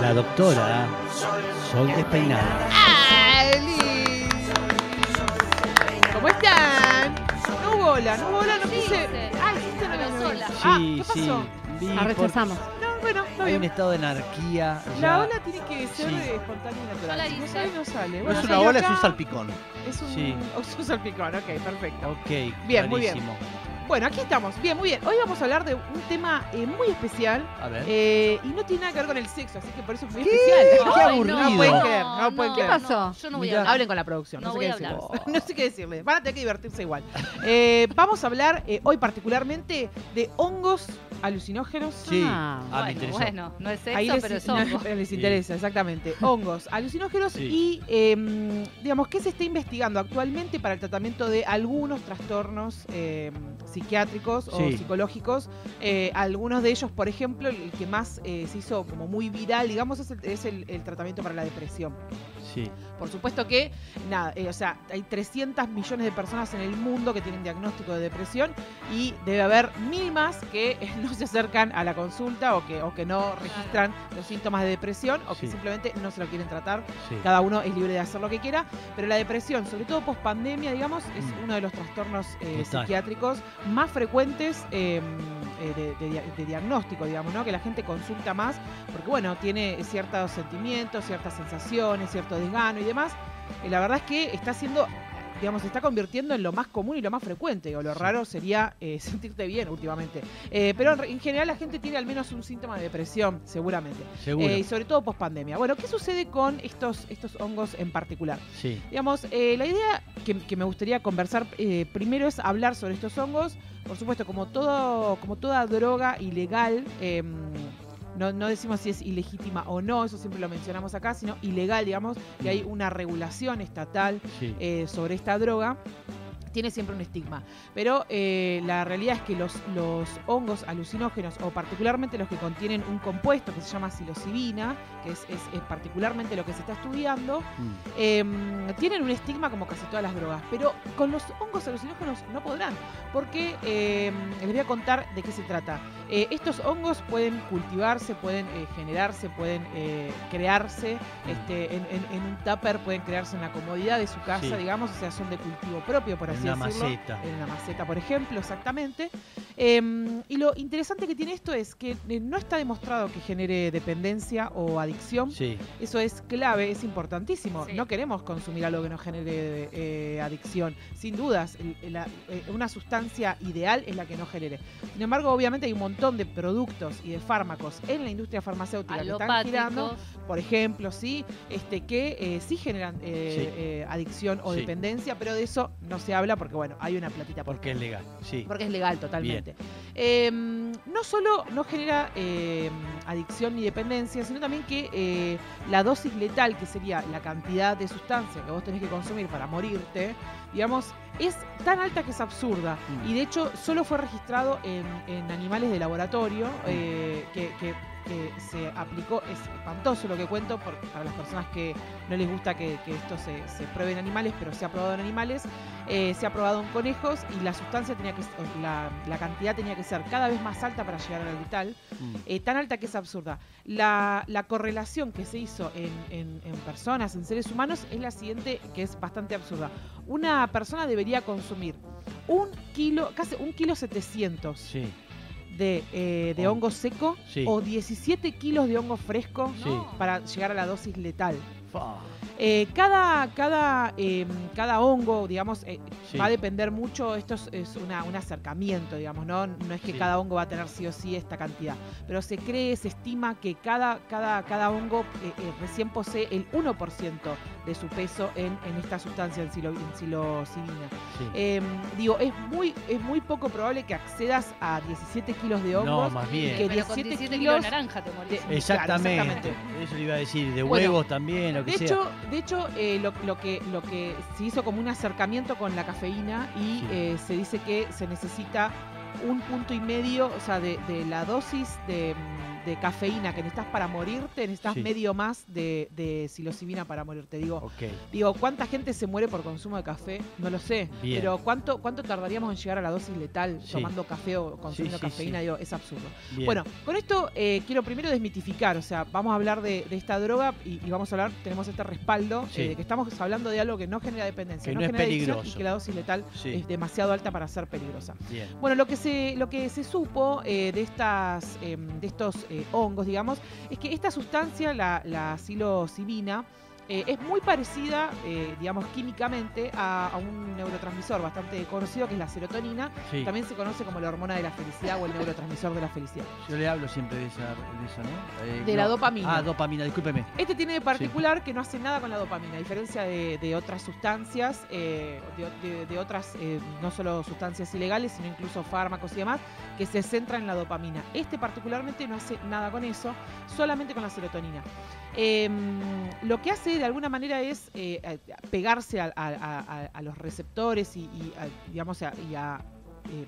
la doctora sol, Despeinada. ¡Ali! ¿Cómo están? No bola, no bola, no quise. sí. Ah, Pero no sola. Ah, Sí, ¿qué sí. pasó? vi La por- rechazamos. No, bueno, está Hay un bien. estado de anarquía. La ya. ola tiene que ser Sí. eh, espontánea y natural. Yo la Si no hice. sale, no sale. No Bueno, es una salió bola, es un salpicón. Es un, Sí. es un salpicón, ok, perfecto. Ok, Bien, muy bien. clarísimo. Bueno, aquí estamos. Bien, muy bien. Hoy vamos a hablar de un tema eh, muy especial A ver. eh, y no tiene nada que ver con el sexo, así que por eso es muy ¿Qué? especial. Qué aburrido. No pueden creer, no pueden ¿Qué creer. pasó? yo no voy Mirá. a hablar. Hablen con la producción, no, No sé voy qué a decirles. hablar. no sé qué decirles. Van a tener que divertirse igual. Eh, vamos a hablar eh, hoy particularmente de hongos alucinógenos. Sí. Ah, Ah, me bueno, interesó. bueno, no es les, pero es no, hongo. les interesa, exactamente. Hongos alucinógenos Sí. y, eh, digamos, ¿qué se está investigando actualmente para el tratamiento de algunos trastornos eh, psiquiátricos o psicológicos? Eh, algunos de ellos, por ejemplo, el que más eh, se hizo como muy viral, digamos, es el, es el- el tratamiento para la depresión. Sí. Por supuesto que, nada, eh, o sea, hay 300 millones de personas en el mundo que tienen diagnóstico de depresión y debe haber mil más que no se acercan a la consulta o que, o que no registran los síntomas de depresión o que Sí. simplemente no se lo quieren tratar. Sí. Cada uno es libre de hacer lo que quiera, pero la depresión, sobre todo post pandemia, digamos, es Mm. uno de los trastornos eh, psiquiátricos más frecuentes eh, de, de dia- de diagnóstico, digamos, ¿no? Que la gente consulta más porque, bueno, tiene ciertos sentimientos, ciertas sensaciones, cierto desgano y demás. Eh, la verdad es que está siendo, digamos, se está convirtiendo en lo más común y lo más frecuente. O lo raro sería eh, sentirte bien últimamente. Eh, pero en, general la gente tiene al menos un síntoma de depresión, seguramente. Seguro. Eh, y sobre todo post pandemia. Bueno, ¿qué sucede con estos, estos hongos en particular? Sí. Digamos, eh, la idea que, que me gustaría conversar eh, primero es hablar sobre estos hongos. Por supuesto, como todo, como toda droga ilegal, eh, no, no decimos si es ilegítima o no, eso siempre lo mencionamos acá, sino ilegal, digamos, que hay una regulación estatal Sí. eh, sobre esta droga. Tiene siempre un estigma. Pero eh, la realidad es que los, los hongos alucinógenos, o particularmente los que contienen un compuesto que se llama psilocibina, que es, es- es particularmente lo que se está estudiando, Mm. eh, tienen un estigma como casi todas las drogas, pero con los hongos alucinógenos no podrán, porque eh, les voy a contar de qué se trata. Eh, estos hongos pueden cultivarse, pueden eh, generarse, pueden crearse este, en, en- en un tupper, pueden crearse en la comodidad de su casa, Sí. digamos, o sea, son de cultivo propio, por En así una decirlo. maceta. En una maceta, por ejemplo, exactamente. Eh, y lo interesante que tiene esto es que eh, no está demostrado que genere dependencia o adicción. Sí. Eso es clave, es importantísimo. Sí. No queremos consumir algo que nos genere eh, adicción. Sin dudas, el- el- la- eh, una sustancia ideal es la que no genere. Sin embargo, obviamente hay un montón de productos y de fármacos en la industria farmacéutica que están girando, por ejemplo, sí, este, que eh, sí generan eh, Sí. eh, adicción o Sí. dependencia, pero de eso no se habla porque, bueno, hay una platita por Porque es legal. Sí. porque es legal totalmente. Eh, no solo no genera eh, adicción ni dependencia, sino también que eh, la dosis letal, que sería la cantidad de sustancia que vos tenés que consumir para morirte, digamos, es tan alta que es absurda. Mm. Y de hecho solo fue registrado en, en animales de laboratorio, eh, que, que- que se aplicó, es espantoso lo que cuento por- para las personas que no les gusta que, que esto se, se pruebe en animales, pero se ha probado en animales, eh, se ha probado en conejos y la sustancia tenía que, la, la cantidad tenía que ser cada vez más alta para llegar al vital, Mm. eh, tan alta que es absurda. La, la correlación que se hizo en, en- en personas, en seres humanos, es la siguiente, que es bastante absurda. Una persona debería consumir un kilo, casi un kilo 700 Sí. De, eh, de Oh. hongo seco Sí. o 17 kilos de hongo fresco Sí. para llegar a la dosis letal. Fa. Eh, cada, cada, eh, cada hongo, digamos, eh, Sí. va a depender mucho, esto es, es una- un acercamiento, digamos, ¿no? No es que Sí. cada hongo va a tener sí o sí esta cantidad, pero se cree, se estima que cada, cada, cada hongo eh, eh, recién posee el 1% de su peso en, en esta sustancia, en, silo- en psilocibina. Sí. Eh, digo, es muy, es muy poco probable que accedas a 17 kilos de no, hongos. más bien. que Pero con 17 17 kilos de naranja te morís. de- Exactamente. Claro, exactamente. Eso le iba a decir. De Bueno, huevos también, lo que De sea. hecho, de hecho eh, lo, lo que, lo que se hizo como un acercamiento con la cafeína y Sí. eh, se dice que se necesita un punto y medio, o sea, de, de la dosis de, mm, de cafeína que necesitas para morirte, necesitas Sí. medio más de, de psilocibina para morirte. Digo, digo, ¿cuánta gente se muere por consumo de café? No lo sé. Bien. Pero ¿cuánto, ¿cuánto tardaríamos en llegar a la dosis letal Sí. tomando café o consumiendo Sí, cafeína? Digo, es absurdo. Bien. Bueno, con esto eh, quiero primero desmitificar, o sea, vamos a hablar de, de esta droga y, y vamos a hablar, tenemos este respaldo, eh, de que estamos hablando de algo que no genera dependencia, Que no, no es genera adicción y que la dosis letal es demasiado alta para ser peligrosa. Bien. Bueno, lo que se, lo que se supo eh, de, estas, em, de estos hongos, digamos, es que esta sustancia, la, la psilocibina, eh, es muy parecida, eh, digamos, químicamente a, a un neurotransmisor bastante conocido que es la serotonina. Sí. También se conoce como la hormona de la felicidad o el neurotransmisor de la felicidad. Yo le hablo siempre de, esa, de eso, ¿no? Eh, De no. la dopamina. Ah, dopamina, discúlpeme. Este tiene de particular que no hace nada con la dopamina, a diferencia de, de otras sustancias, de, de- de otras, no solo sustancias ilegales, sino incluso fármacos y demás, que se centran en la dopamina. Este particularmente no hace nada con eso, solamente con la serotonina. Eh, lo que hace de alguna manera es eh, pegarse a, a- a- a los receptores y, digamos, a- y a eh,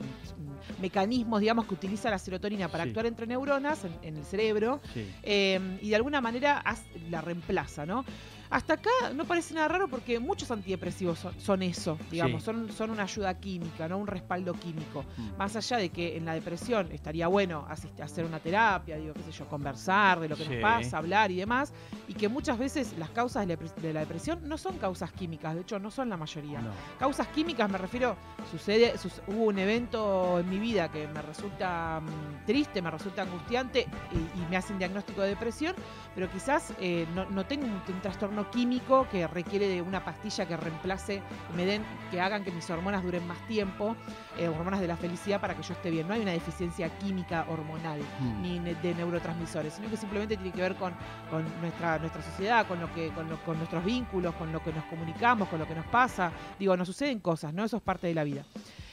mecanismos digamos, que utiliza la serotonina para Sí. actuar entre neuronas en- en el cerebro Sí. eh, y de alguna manera la reemplaza, ¿no? Hasta acá no parece nada raro porque muchos antidepresivos son, son eso, digamos, Sí. son, son una ayuda química, no un respaldo químico. Mm. Más allá de que en la depresión estaría bueno hacer una terapia, digo, qué sé yo, conversar de lo que Sí. nos pasa, hablar y demás, y que muchas veces las causas de la, depres- de la depresión no son causas químicas, de hecho no son la mayoría. No. Causas químicas me refiero, sucede, hubo un evento en mi vida que me resulta mm, triste, me resulta angustiante y, y me hacen diagnóstico de depresión, pero quizás eh, no, no tengo un, un trastorno químico que requiere de una pastilla que reemplace, me den, que hagan que mis hormonas duren más tiempo, eh, hormonas de la felicidad para que yo esté bien. No hay una deficiencia química hormonal Mm. ni de neurotransmisores, sino que simplemente tiene que ver con, con nuestra, nuestra sociedad, con lo que, con, lo- con nuestros vínculos, con lo que nos comunicamos, con lo que nos pasa. Digo, nos suceden cosas, ¿no? Eso es parte de la vida.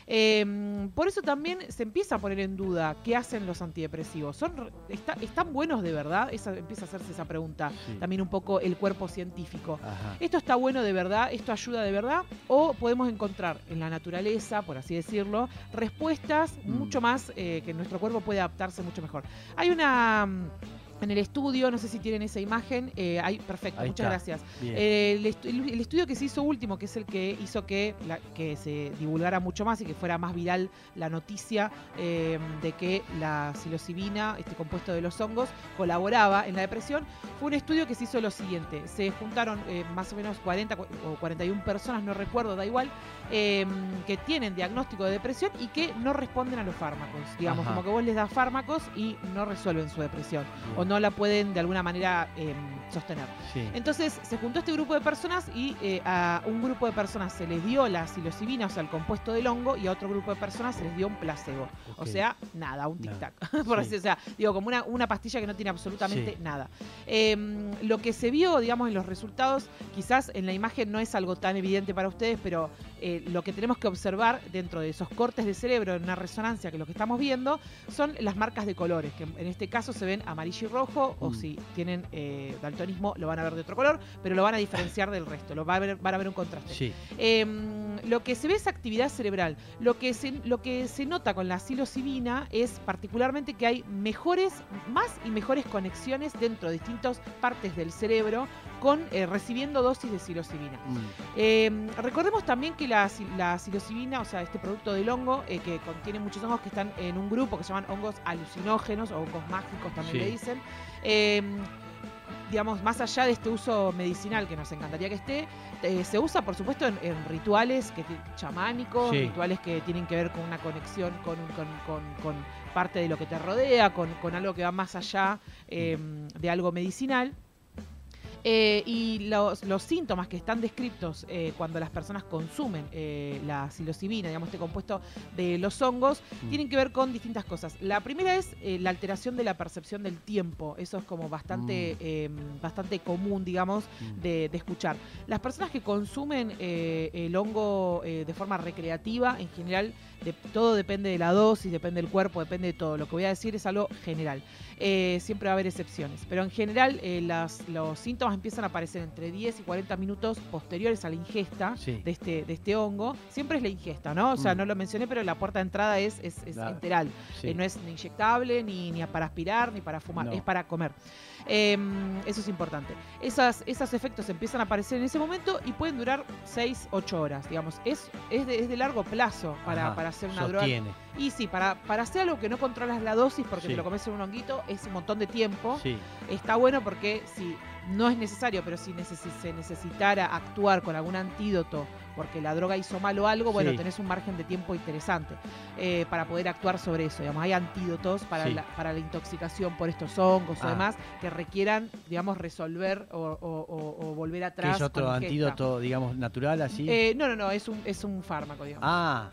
Eh, por eso también se empieza a poner en duda qué hacen los antidepresivos. ¿Son, está- ¿Están buenos de verdad? Esa, empieza a hacerse esa pregunta. Sí. También un poco el cuerpo científico. Ajá. ¿Esto está bueno de verdad? ¿Esto ayuda de verdad? ¿O podemos encontrar en la naturaleza, por así decirlo, respuestas Mm. mucho más eh, que nuestro cuerpo puede adaptarse mucho mejor? Hay una... En el estudio, no sé si tienen esa imagen, eh, hay, perfecto, Ahí muchas está. gracias. Eh, el, estu- el- el estudio que se hizo último, que es el que hizo que, la- que se divulgara mucho más y que fuera más viral la noticia eh, de que la psilocibina, este compuesto de los hongos, colaboraba en la depresión, fue un estudio que se hizo lo siguiente. Se juntaron eh, más o menos 40 cu- o 41 personas, no recuerdo, da igual, eh, que tienen diagnóstico de depresión y que no responden a los fármacos. Digamos, Ajá. como que vos les das fármacos y no resuelven su depresión Bien. No la pueden de alguna manera eh, sostener. Sí. Entonces se juntó este grupo de personas y eh, a un grupo de personas se les dio la psilocibina, o sea, el compuesto del hongo, y a otro grupo de personas se les dio un placebo. O sea, nada, un tic-tac. Por así, o sea, digo, como una, una pastilla que no tiene absolutamente Sí. nada. Eh, lo que se vio, digamos, en los resultados, quizás en la imagen no es algo tan evidente para ustedes, pero eh, lo que tenemos que observar dentro de esos cortes de cerebro en una resonancia, que lo que estamos viendo, son las marcas de colores, que en este caso se ven amarillo y rojo, o Mm. si tienen eh, daltonismo lo van a ver de otro color, pero lo van a diferenciar del resto, lo va a ver, van a ver un contraste. Sí. Eh, lo que se ve es actividad cerebral. Lo que se, lo que se nota con la psilocibina es particularmente que hay mejores, más y mejores conexiones dentro de distintas partes del cerebro con eh, recibiendo dosis de psilocibina. Mm. Eh, recordemos también que la, la psilocibina, o sea, este producto del hongo, eh, que contiene muchos hongos que están en un grupo que se llaman hongos alucinógenos o hongos mágicos también Sí. le dicen. Digamos, más allá de este uso medicinal que nos encantaría que esté, eh, se usa, por supuesto, en, en rituales que chamánicos, Sí. rituales que tienen que ver con una conexión con, con- con- con parte de lo que te rodea, con, con algo que va más allá eh, de algo medicinal. Eh, y los, los síntomas que están descritos eh, cuando las personas consumen eh, la psilocibina, digamos, este compuesto de los hongos, Mm. tienen que ver con distintas cosas. La primera es la alteración de la percepción del tiempo. Eso es como bastante, Mm. eh, bastante común, digamos, Mm. de, de escuchar. Las personas que consumen el hongo de forma recreativa, en general, de- todo depende de la dosis, depende del cuerpo, depende de todo. Lo que voy a decir es algo general. Siempre va a haber excepciones, pero en general las- los síntomas empiezan a aparecer entre 10 y 40 minutos posteriores a la ingesta Sí. de este, de este hongo. Siempre es la ingesta, ¿no? O sea, Mm. no lo mencioné, pero la puerta de entrada es, es, es Claro. enteral. Sí. Eh, no es ni inyectable, ni, ni para aspirar, ni para fumar, No. es para comer. Eh, eso es importante. Esas, esos efectos empiezan a aparecer en ese momento y pueden durar 6, 8 horas, digamos. Es, es, de, es de largo plazo para, Ajá, para hacer una droga. sostiene. Y sí, para, para hacer algo que no controlas la dosis porque Sí. te lo comes en un honguito es un montón de tiempo. Sí. Está bueno porque si no es necesario, pero si se necesitara actuar con algún antídoto porque la droga hizo mal o algo, bueno, Sí. tenés un margen de tiempo interesante eh, para poder actuar sobre eso. Digamos, hay antídotos para, Sí. la, para la intoxicación por estos hongos o Ah. demás que requieran, digamos, resolver o, o- o- o volver atrás. es otro antídoto, digamos, natural, así. Eh, no, no, no, es un, es un fármaco, digamos. ah,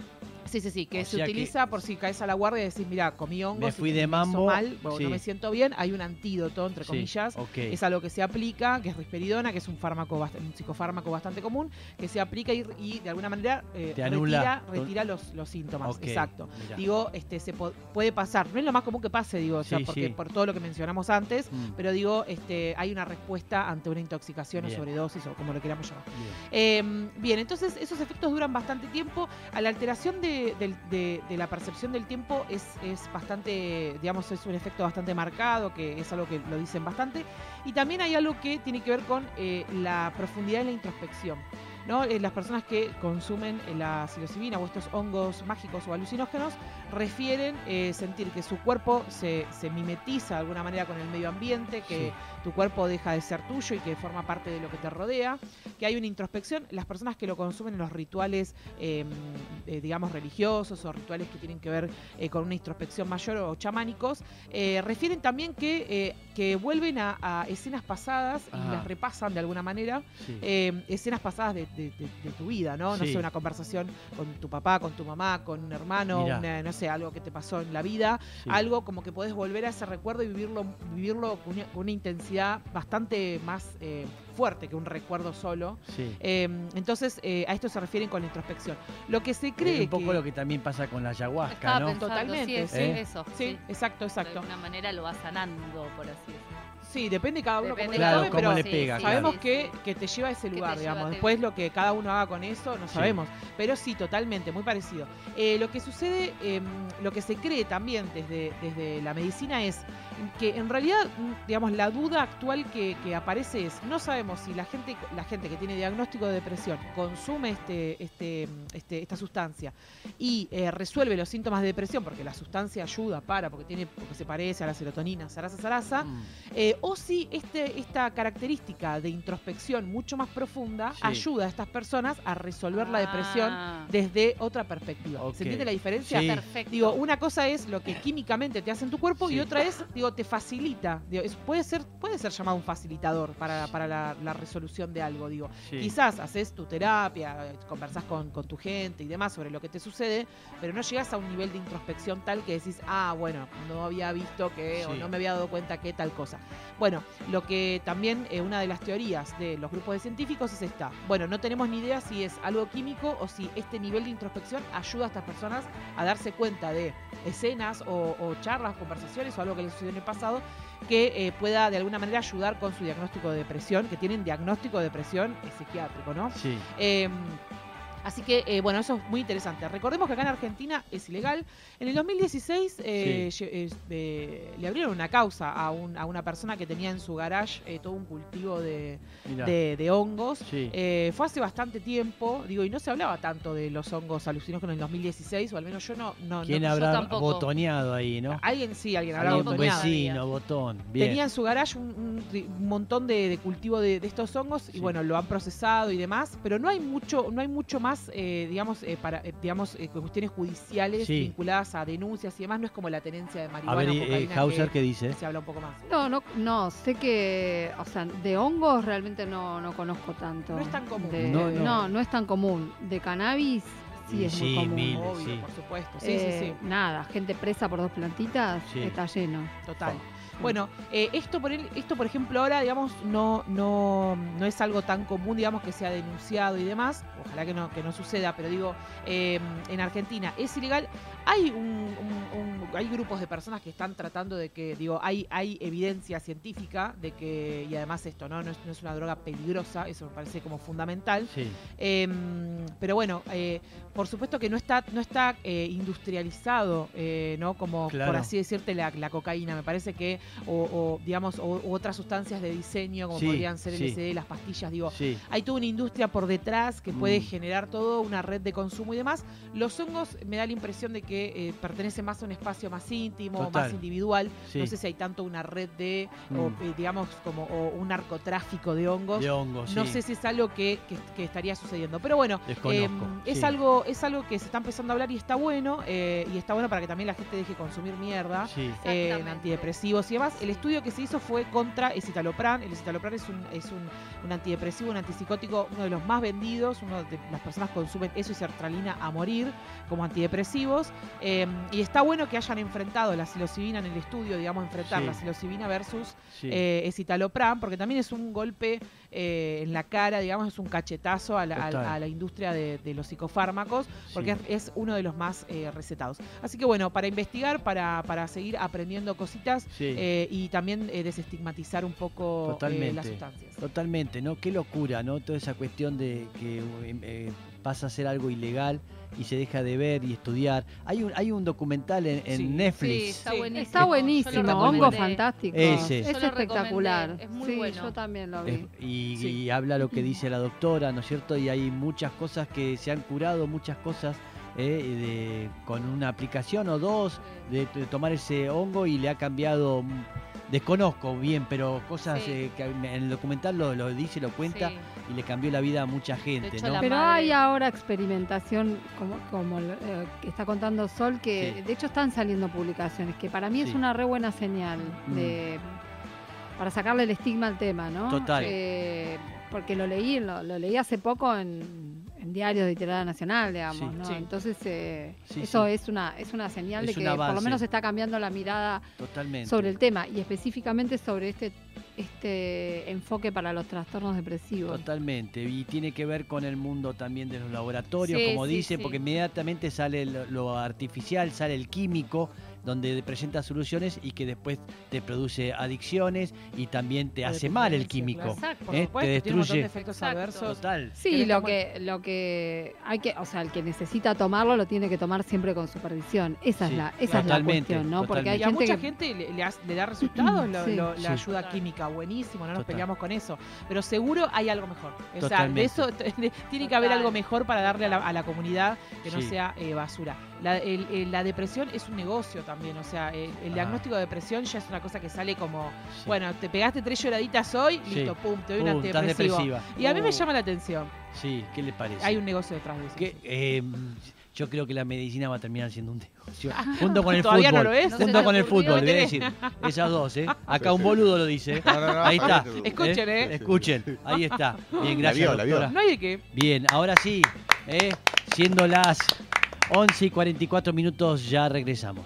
Sí, sí, sí, que O se que- utiliza por si caes a la guardia y decís, mira, comí hongos. Me fui de mambo, mal, o sí. no me siento bien, hay un antídoto, entre sí, comillas. Es algo que se aplica, que es risperidona, que es un fármaco, un psicofármaco bastante común, que se aplica y, y de alguna manera eh, Te anula. retira, retira los, los síntomas. Exacto. mirá. Digo, este, se po- puede pasar. No es lo más común que pase, digo, o sea, Sí, porque por todo lo que mencionamos antes, Mm, pero digo, este, hay una respuesta ante una intoxicación Bien. o sobredosis o como lo queramos llamar. bien. Eh, bien, entonces esos efectos duran bastante tiempo. A la alteración de, del- de- de la percepción del tiempo es, es bastante, digamos, es un efecto bastante marcado, que es algo que lo dicen bastante. Y también hay algo que tiene que ver con eh, la profundidad de la introspección. ¿no? Eh, las personas que consumen eh, la psilocibina o estos hongos mágicos o alucinógenos refieren eh, sentir que su cuerpo se, se mimetiza de alguna manera con el medio ambiente, que. Tu cuerpo deja de ser tuyo y que forma parte de lo que te rodea, que hay una introspección. Las personas que lo consumen en los rituales, eh, eh, digamos, religiosos o rituales que tienen que ver eh, con una introspección mayor o chamánicos, eh, refieren también que, que vuelven a, a escenas pasadas y Ajá. las repasan de alguna manera, Sí. eh, escenas pasadas de, de- de- de tu vida, ¿no? No Sí. sé, una conversación con tu papá, con tu mamá, con un hermano, una- no sé, algo que te pasó en la vida, sí. algo como que podés volver a ese recuerdo y vivirlo, vivirlo con una, con una intensidad bastante más eh, fuerte que un recuerdo solo. Sí. Eh, entonces, eh, a esto se refieren con la introspección. Lo que se cree Es un poco que... lo que también pasa con la ayahuasca, Estaba ¿no? pensando, Totalmente, sí, es, ¿sí? eso. Sí, sí. exacto, De exacto. alguna manera lo va sanando, por así decirlo. Sí, depende cada uno Depende cómo cómo pero le pega, sí, sabemos sí, que, sí. que te lleva a ese lugar, digamos. Después lo que cada uno haga con eso, no Sí. sabemos. Pero sí, totalmente, muy parecido. Eh, lo que sucede, eh, lo que se cree también desde, desde la medicina es que en realidad, mm, digamos, la duda actual que, que aparece es, no sabemos si la gente, la gente que tiene diagnóstico de depresión consume este, este, este, esta sustancia y eh, resuelve los síntomas de depresión, porque la sustancia ayuda para, porque tiene, porque se parece a la serotonina, zaraza, zaraza, Mm, eh, o si este, esta característica de introspección mucho más profunda Sí. ayuda a estas personas a resolver la depresión Ah, desde otra perspectiva. ¿Se entiende la diferencia? Sí. Perfecto. Digo, una cosa es lo que químicamente te hace en tu cuerpo Sí. y otra es, digo, te facilita. Digo, es- puede, ser, puede ser llamado un facilitador para, para la, la resolución de algo, digo. sí. Quizás haces tu terapia, conversás con, con tu gente y demás sobre lo que te sucede, pero no llegas a un nivel de introspección tal que decís, ah, bueno, no había visto que, o no me había dado cuenta que tal cosa. Bueno, lo que también eh, una de las teorías de los grupos de científicos es esta. Bueno, no tenemos ni idea si es algo químico o si este nivel de introspección ayuda a estas personas a darse cuenta de escenas o, o charlas, conversaciones o algo que les sucedió en el pasado que eh, pueda de alguna manera ayudar con su diagnóstico de depresión, que tienen diagnóstico de depresión psiquiátrico, ¿no? Sí. Eh, así que, eh, bueno, eso es muy interesante. Recordemos que acá en Argentina es ilegal. En el 2016 eh, lle- eh, le abrieron una causa a, un- a una persona que tenía en su garage eh, todo un cultivo de, Mirá. de- de hongos. Sí. Eh, fue hace bastante tiempo, digo, y no se hablaba tanto de los hongos alucinógenos en el 2016, o al menos yo no... no, ¿Quién no- habrá tampoco. botoneado ahí, no? Alguien sí, alguien habrá Alguien, un botoneado. vecino, botón. Bien. Tenía en su garage un, montón de, de cultivo de, estos hongos y Sí. bueno, lo han procesado y demás, pero no hay mucho, no hay mucho más, eh, digamos, eh, para, eh, digamos, eh, cuestiones judiciales Sí. vinculadas a denuncias y demás. No es como la tenencia de A marihuana ver, o eh, Hauser, que, ¿qué dice? que se habla un poco más. No, no, no, sé que, o sea, de hongos realmente no, no conozco tanto. No es tan común. De- No, no. no, no es tan común. De cannabis sí es sí, muy común. mil. Obvio, sí. por supuesto. Sí, Eh, sí, sí. Nada, gente presa por dos plantitas Sí. está lleno. Total. Bueno, eh, esto, por el- esto, por ejemplo, ahora, digamos, no, no, no es algo tan común, digamos, que sea denunciado y demás. Ojalá que no, que no suceda, pero digo, eh, en Argentina es ilegal. Hay un, un- un- hay grupos de personas que están tratando de que, digo, hay, hay evidencia científica de que, y además esto, ¿no? No es, no es una droga peligrosa, eso me parece como fundamental. Sí. Em, pero bueno, eh, por supuesto que no está, no está eh, industrializado, eh, ¿no? Como Claro. por así decirte la, la cocaína. Me parece que, o, o, digamos, o, u otras sustancias de diseño, como Sí, podrían ser sí. LSD, las pastillas, digo. Sí. Hay toda una industria por detrás que puede Mm. generar todo, una red de consumo y demás. Los hongos me da la impresión de que eh, pertenecen más a un espacio más íntimo, Total. más individual. Sí. No sé si hay tanto una red de, o, Mm. eh, digamos, como o un narcotráfico de hongos. De hongos, No sí. sé si es algo que, que- que estaría sucediendo. Pero bueno, em, es, sí. algo, es algo que se está empezando a hablar y está bueno. eh, y está bueno para que también la gente deje de consumir mierda. Sí. eh, en antidepresivos y demás. El estudio que se hizo fue contra escitalopran. El escitalopran es un, es un, un antidepresivo, un antipsicótico, uno de los más vendidos. Uno de las personas consumen eso y sertralina a morir como antidepresivos. Eh, y está bueno que hayan enfrentado la psilocibina en el estudio, digamos, enfrentar Sí. la psilocibina versus sí. eh, escitalopram, porque también es un golpe eh, en la cara, digamos, es un cachetazo a la, a- la industria de, de los psicofármacos, porque Sí. es, es uno de los más eh, recetados. Así que bueno, para investigar, para, para seguir aprendiendo cositas Sí. eh, y también eh, desestigmatizar un poco Totalmente. las sustancias. Totalmente, ¿no? Qué locura, ¿no? Toda esa cuestión de que pasa a ser algo ilegal y se deja de ver y estudiar. Hay un, hay un documental en, en Sí. Sí, Netflix. está buenísimo. Está buenísimo, hongo fantástico. Ese. Es espectacular. es muy sí, bueno. yo también lo vi. Es- y, Sí. y habla lo que dice la doctora, ¿no es cierto? Y hay muchas cosas que se han curado, muchas cosas eh, de- con una aplicación o dos de, de tomar ese hongo y le ha cambiado, desconozco bien, pero cosas Sí. eh, que en el documental lo, lo dice, lo cuenta Sí. y le cambió la vida a mucha gente, hecho, ¿no? Pero madre- hay ahora experimentación, como, como eh, que está contando Sol, que Sí. de hecho están saliendo publicaciones, que para mí es una re buena señal Mm. de, para sacarle el estigma al tema, ¿no? Total. Eh, porque lo leí, lo, lo leí hace poco en diarios de tirada nacional, digamos, Sí. ¿no? Sí. Entonces eh, Sí, eso es una es una señal Es de que por lo menos está cambiando la mirada Totalmente. sobre el tema y específicamente sobre este este enfoque para los trastornos depresivos. Totalmente, y tiene que ver con el mundo también de los laboratorios, como dice, porque inmediatamente sale lo, lo artificial, sale el químico, donde presenta soluciones y que después te produce adicciones y también te hace mal el químico. Exacto. Por ¿eh? supuesto, Te tiene un montón de destruye. efectos Exacto. adversos. Total. Sí, lo que, lo que hay que, o sea, el que necesita tomarlo lo tiene que tomar siempre con supervisión. Esa Sí, es la, esa es la totalmente, cuestión, ¿no? Porque hay Y a gente mucha que gente le, le ha- le da resultados lo- Sí. lo- la Sí. ayuda Total. química, buenísimo, no nos Total. peleamos con eso. Pero seguro hay algo mejor. O sea, Totalmente. de eso tiene que haber algo mejor para darle a la, a la comunidad que no sea eh, basura. La, el- el- la depresión es un negocio también, o sea, el, el Ah. diagnóstico de depresión ya es una cosa que sale como, Sí. bueno, te pegaste tres lloraditas hoy, Sí. listo, pum, te doy un antidepresivo. depresiva. Y a mí me Uh, llama la atención. Sí, ¿qué le parece? Hay un negocio detrás de eso. Que, eh, yo creo que la medicina va a terminar siendo un negocio. Junto con el Todavía no fútbol. lo es. Junto con el fútbol, voy a ¿qué decir. Esas dos, ¿eh? Acá un boludo lo dice. No, no, no, Ahí está. Escuchen, ¿eh? Escuchen, ahí está. Bien, La gracias. vio, la vio. No hay de qué. Bien, ahora sí, ¿eh? siendo las 11 y 44 minutos, ya regresamos.